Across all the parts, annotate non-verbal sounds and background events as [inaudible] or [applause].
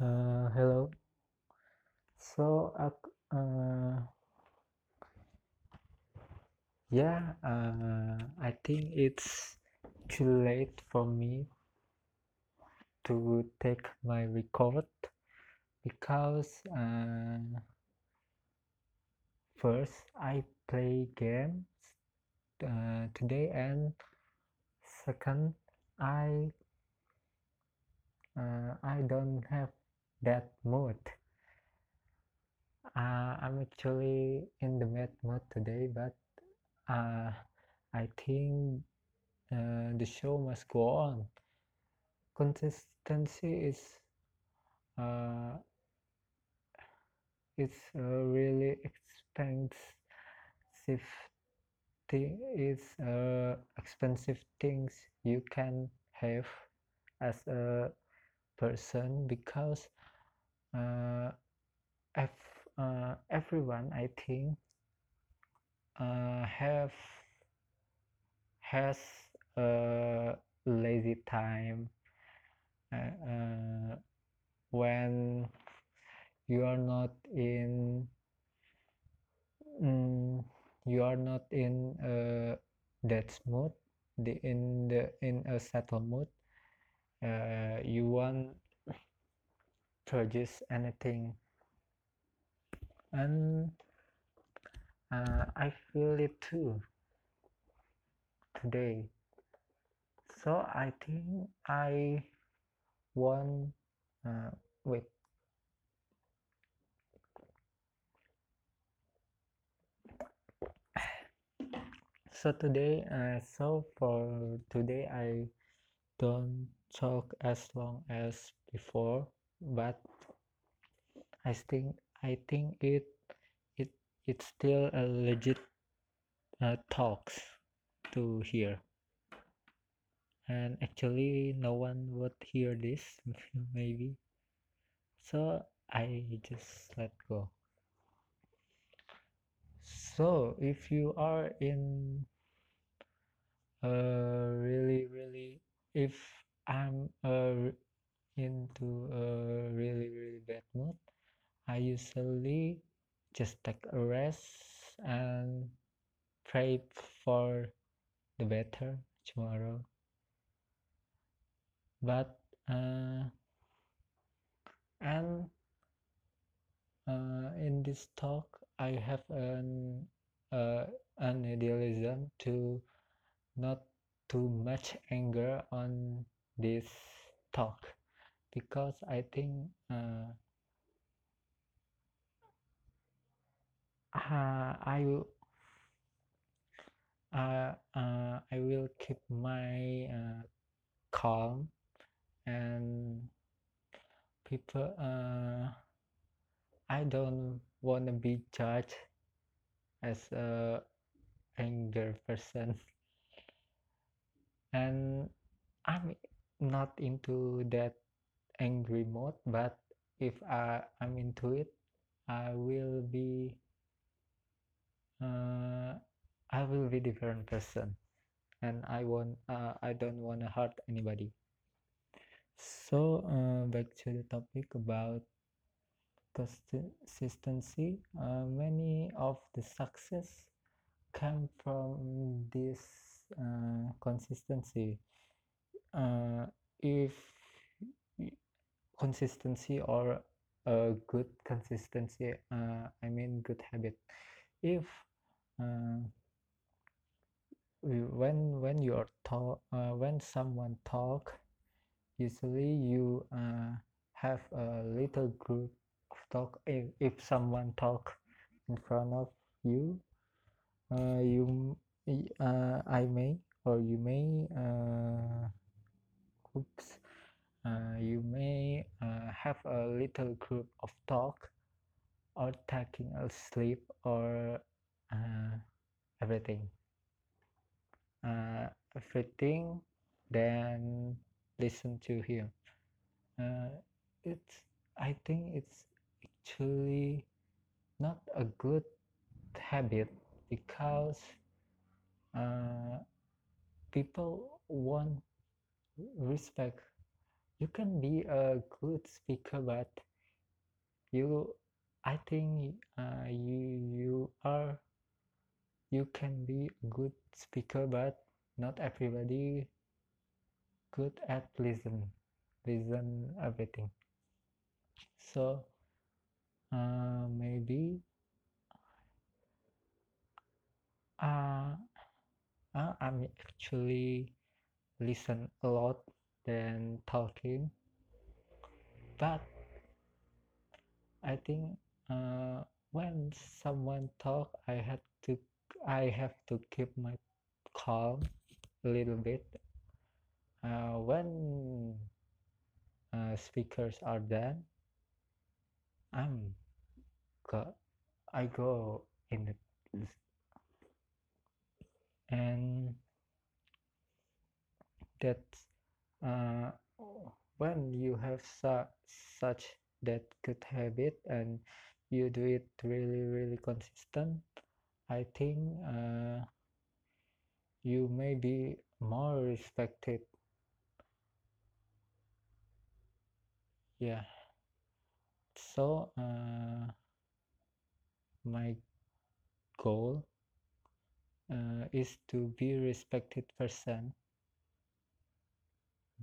Uh, hello. So, uh, yeah, uh, I think it's too late for me to take my record because uh, first I play games uh, today and second I uh, I don't have that mood. Uh, I'm actually in the bad mood today, but uh, I think uh, the show must go on. Consistency is uh, it's a really expensive thing. It's uh, expensive things you can have as a person because uh, if, uh, everyone I think uh, have has a lazy time uh, uh, when you are not in mm, you are not in uh, that mood the in the in a settled mood. Uh, you won't produce anything. And uh, I feel it too today. So I think I want uh, wait so today uh, so for today I don't talk as long as before but I think I think it it it's still a legit uh, talks to hear. And actually no one would hear this [laughs] maybe. So I just let go. So if you are in a really really if I'm uh, into a really really bad mood. I usually just take a rest and pray for the better tomorrow. But uh, and uh, in this talk I have an uh, an idealism to not too much anger on this talk because I think uh, uh, I will uh, uh, I will keep my uh, calm and people uh, I don't want to be judged as a anger person. And I'm not into that angry mode but if I, I'm into it I will be uh, I will be different person. And I want uh, I don't want to hurt anybody. So uh, back to the topic about consistency. Uh, many of the success come from this uh, consistency. Uh, if consistency or a good consistency uh, I mean good habit. If uh, when when you are talk uh, when someone talk usually you uh, have a little group of talk. If, if someone talk in front of you uh, you uh, I may or you may oops uh, you may uh, have a little group of talk or taking a sleep or uh, everything. Uh, everything then listen to him. Uh, it's I think it's actually not a good habit because uh, people want respect you can be a good speaker but you i think uh, you you are you can be a good speaker but not everybody good at listen listen everything. So uh, maybe uh, uh, I'm actually listen a lot than talking but I think uh, when someone talk I have to I have to keep my calm a little bit. Uh, when uh, speakers are done I'm go I go in the and that uh, when you have su such that good habit and you do it really really consistent I think uh, you may be more respected. Yeah. So uh, my goal uh, is to be respected person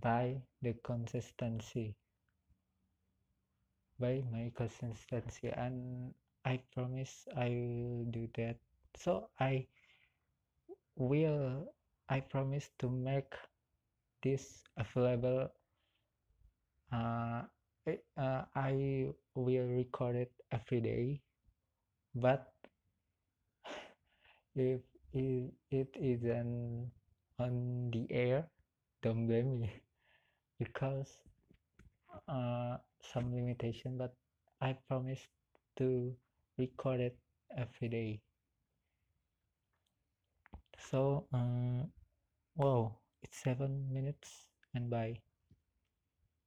by the consistency by my consistency. And I promise I will do that. So I will I promise to make this available. Uh, uh, I will record it every day. But [laughs] if it, it isn't on the air don't blame me because uh, some limitation but I promise to record it every day. So uh, wow it's seven minutes and bye